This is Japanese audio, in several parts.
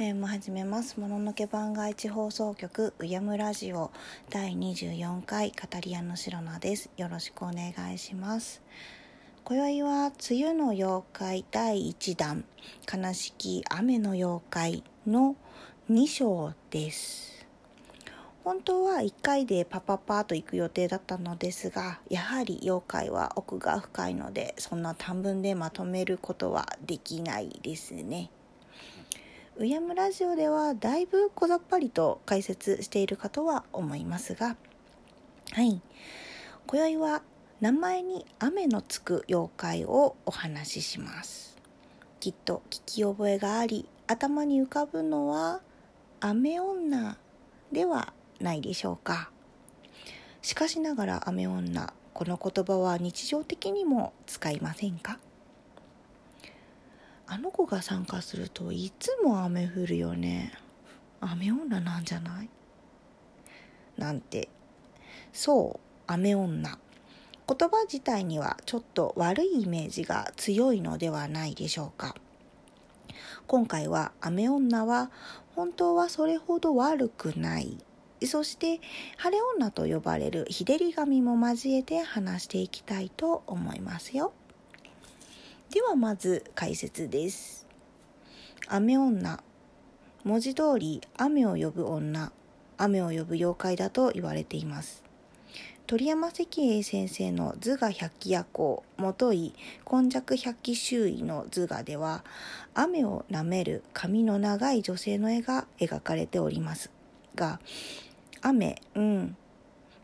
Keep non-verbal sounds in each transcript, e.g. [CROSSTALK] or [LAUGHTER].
FM 始めます。もののけ番外地放送局うやむラジオ第24回カタリアの白菜です。よろしくお願いします。今宵は梅雨の妖怪第1弾悲しき雨の妖怪の2章です。本当は1回でパパパーと行く予定だったのですがやはり妖怪は奥が深いのでそんな短文でまとめることはできないですね。うやむラジオではだいぶ小ざっぱりと解説しているかとは思いますがはい。今宵は名前に雨のつく妖怪をお話しします。きっと聞き覚えがあり頭に浮かぶのは雨女ではないでしょうか。しかしながら雨女この言葉は日常的にも使いませんか？あの子が参加するといつも雨降るよね。雨女なんじゃない？なんて。そう雨女。言葉自体にはちょっと悪いイメージが強いのではないでしょうか。今回は雨女は本当はそれほど悪くない。そして晴れ女と呼ばれる日照り神も交えて話していきたいと思いますよ。ではまず解説です。雨女。文字通り雨を呼ぶ女。雨を呼ぶ妖怪だと言われています。鳥山石英先生の図画百鬼夜行。元井。今昔百鬼周囲の図画では雨をなめる髪の長い女性の絵が描かれております。が雨うん。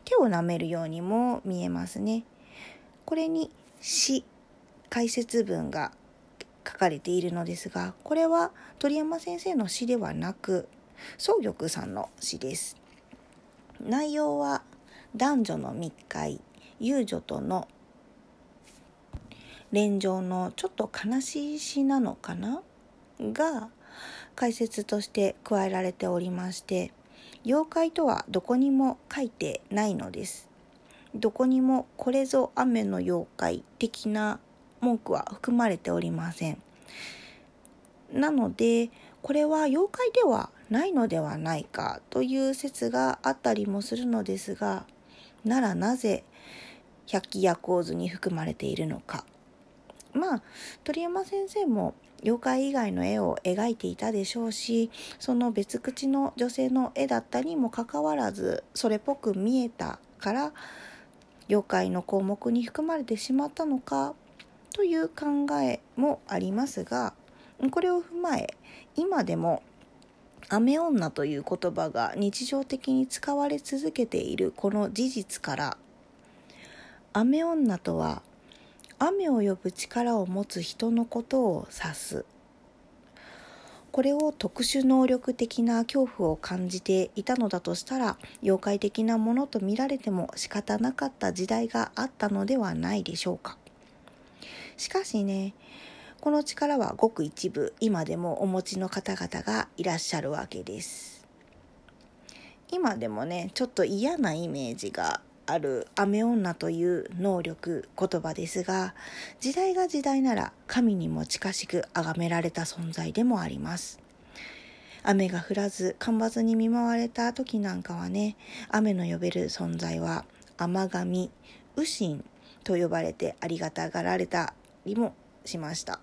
手をなめるようにも見えますね。これに詩解説文が書かれているのですがこれは鳥山先生の詩ではなく宗玉さんの詩です。内容は男女の密会遊女との連城のちょっと悲しい詩なのかな？が解説として加えられておりまして妖怪とはどこにも書いてないのです。どこにもこれぞ雨の妖怪的な文句は含まれておりません。なのでこれは妖怪ではないのではないかという説があったりもするのですがならなぜ百鬼夜行図に含まれているのか。まあ鳥山先生も妖怪以外の絵を描いていたでしょうしその別口の女性の絵だったにもかかわらずそれっぽく見えたから妖怪の項目に含まれてしまったのかという考えもありますがこれを踏まえ今でも雨女という言葉が日常的に使われ続けているこの事実から雨女とは雨を呼ぶ力を持つ人のことを指す。これを特殊能力的な恐怖を感じていたのだとしたら妖怪的なものと見られても仕方なかった時代があったのではないでしょうか。しかしねこの力はごく一部今でもお持ちの方々がいらっしゃるわけです。今でもねちょっと嫌なイメージがある雨女という能力言葉ですが時代が時代なら神にも近しく崇められた存在でもあります。雨が降らず干ばつに見舞われた時なんかはね雨の呼べる存在は雨神雨神と呼ばれてありがたがられたりもしました。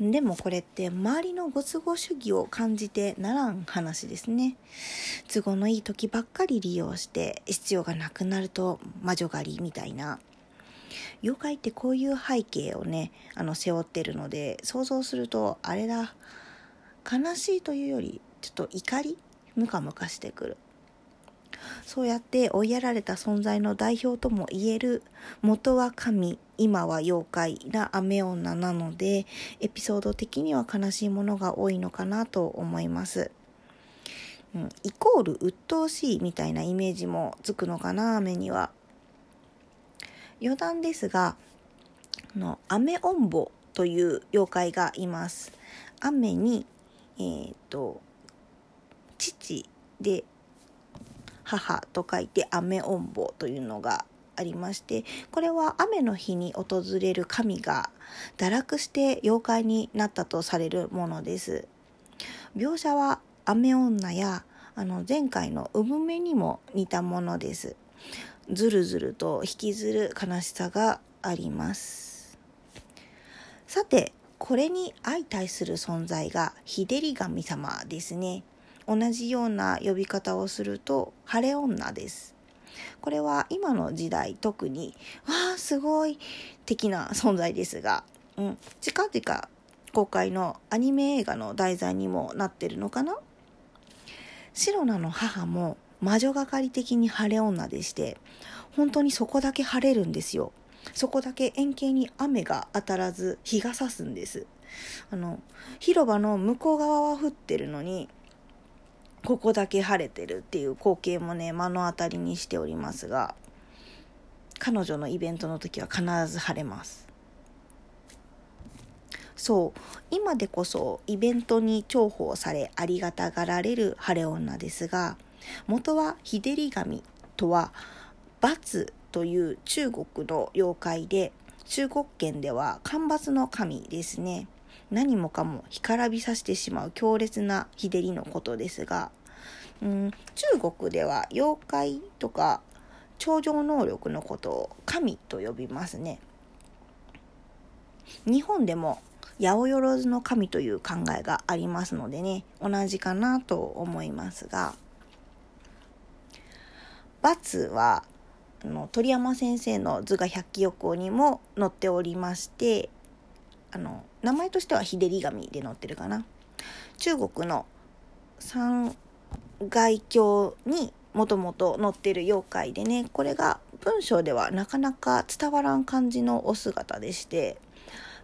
でもこれって周りのご都合主義を感じてならん話ですね。都合のいい時ばっかり利用して必要がなくなると魔女狩りみたいな。妖怪ってこういう背景をねあの背負ってるので想像するとあれだ。悲しいというよりちょっと怒りムカムカしてくる。そうやって追いやられた存在の代表とも言える。元は神。今は妖怪。な雨女なのでエピソード的には悲しいものが多いのかなと思います、うん、イコール鬱陶しいみたいなイメージもつくのかな雨には。余談ですがあの雨おんぼという妖怪がいます。雨にえっ、ー、と父で母と書いて雨おんぼというのがありましてこれは雨の日に訪れる神が堕落して妖怪になったとされるものです。描写は雨女やあの前回の産めにも似たものです。ずるずると引きずる悲しさがあります。さてこれに相対する存在が日照り神様ですね。同じような呼び方をすると晴れ女です。これは今の時代特にわあすごい的な存在ですが、うん、近々公開のアニメ映画の題材にもなってるのかな？シロナの母も魔女がかり的に晴れ女でして本当にそこだけ晴れるんですよ。そこだけ円形に雨が当たらず日が差すんです。あの広場の向こう側は降ってるのにここだけ晴れてるっていう光景もね目の当たりにしておりますが彼女のイベントの時は必ず晴れます。そう今でこそイベントに重宝されありがたがられる晴れ女ですが元は日照り神とは罰という中国の妖怪で中国圏では干ばつの神ですね。何もかも干からびさしてしまう強烈な日照りのことですが、うん、中国では妖怪とか超常能力のことを神と呼びますね。日本でも八百万の神という考えがありますのでね同じかなと思いますが罰はあの鳥山先生の図画百鬼夜行にも載っておりましてあの名前としては日照り神で載ってるかな。中国の三外教にもともと載ってる妖怪でねこれが文章ではなかなか伝わらん感じのお姿でして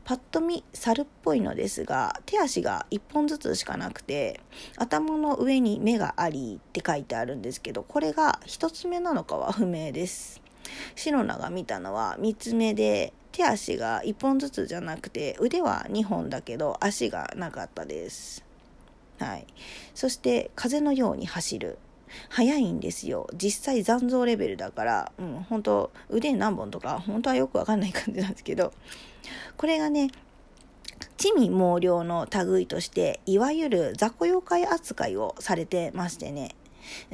パッと見猿っぽいのですが手足が1本ずつしかなくて頭の上に目がありって書いてあるんですけどこれが1つ目なのかは不明です。シロナが見たのは3つ目で手足が1本ずつじゃなくて腕は2本だけど足がなかったです。はい。そして風のように走る。早いんですよ。実際残像レベルだからうん本当腕何本とか本当はよくわかんない感じなんですけど。これがね地味猛量の類としていわゆる雑魚妖怪扱いをされてましてね。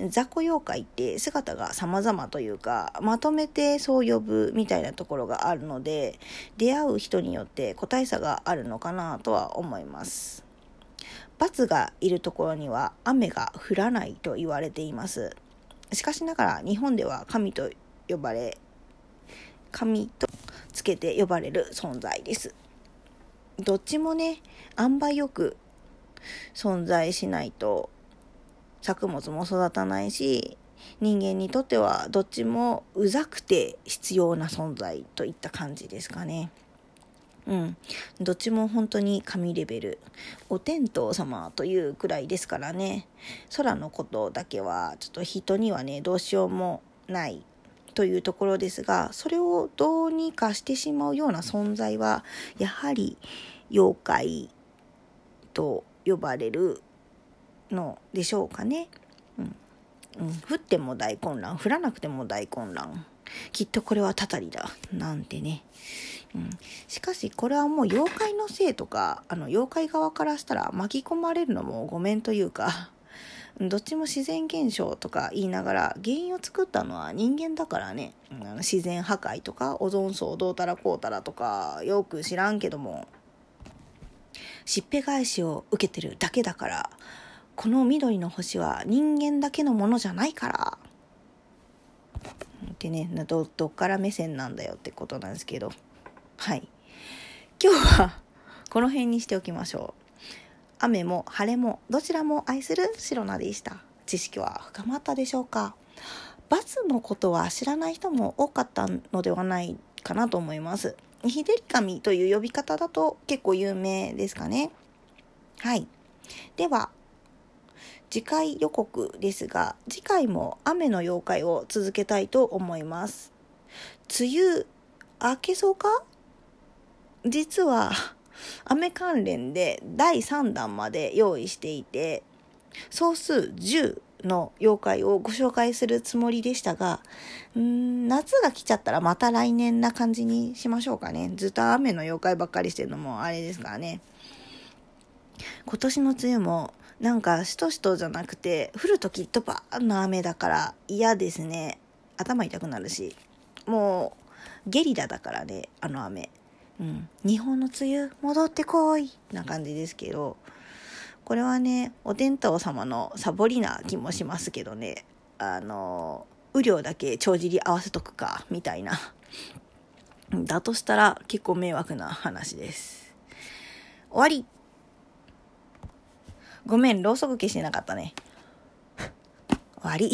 雑魚妖怪って姿が様々というかまとめてそう呼ぶみたいなところがあるので出会う人によって個体差があるのかなとは思います。罰がいるところには雨が降らないと言われています。しかしながら日本では神と呼ばれ神とつけて呼ばれる存在です。どっちもね塩梅よく存在しないと作物も育たないし人間にとってはどっちもうざくて必要な存在といった感じですかね。うん、どっちも本当に神レベル。お天道様というくらいですからね。空のことだけはちょっと人にはねどうしようもないというところですがそれをどうにかしてしまうような存在はやはり妖怪と呼ばれるのでしょうかね。うん、うん、降っても大混乱降らなくても大混乱。きっとこれはたたりだ。なんてね、うん、しかしこれはもう妖怪のせいとかあの妖怪側からしたら巻き込まれるのもごめんというか [LAUGHS] どっちも自然現象とか言いながら原因を作ったのは人間だからね、うん、自然破壊とかオゾン層どうたらこうたらとかよく知らんけども。しっぺ返しを受けてるだけだからこの緑の星は人間だけのものじゃないから。ってねどどっから目線なんだよってことなんですけど。はい。今日はこの辺にしておきましょう。雨も晴れもどちらも愛するシロナでした。知識は深まったでしょうか。バツのことは知らない人も多かったのではないかなと思います。日照り神という呼び方だと結構有名ですかね。はい。では次回予告ですが次回も雨の妖怪を続けたいと思います梅雨明けそうか？実は雨関連で第3弾まで用意していて総数10の妖怪をご紹介するつもりでしたが、んー夏が来ちゃったらまた来年な感じにしましょうかね。ずっと雨の妖怪ばっかりしてるのもあれですからね。今年の梅雨もなんかしとしとじゃなくて降るときドバーンの雨だから嫌ですね。頭痛くなるし。もうゲリラだからね、あの雨。うん。日本の梅雨戻ってこいな感じですけど。これはねお天道様のサボりな気もしますけどねあの雨量だけ帳尻合わせとくかみたいなだとしたら結構迷惑な話です終わりごめんろうそく消してなかったね。終わり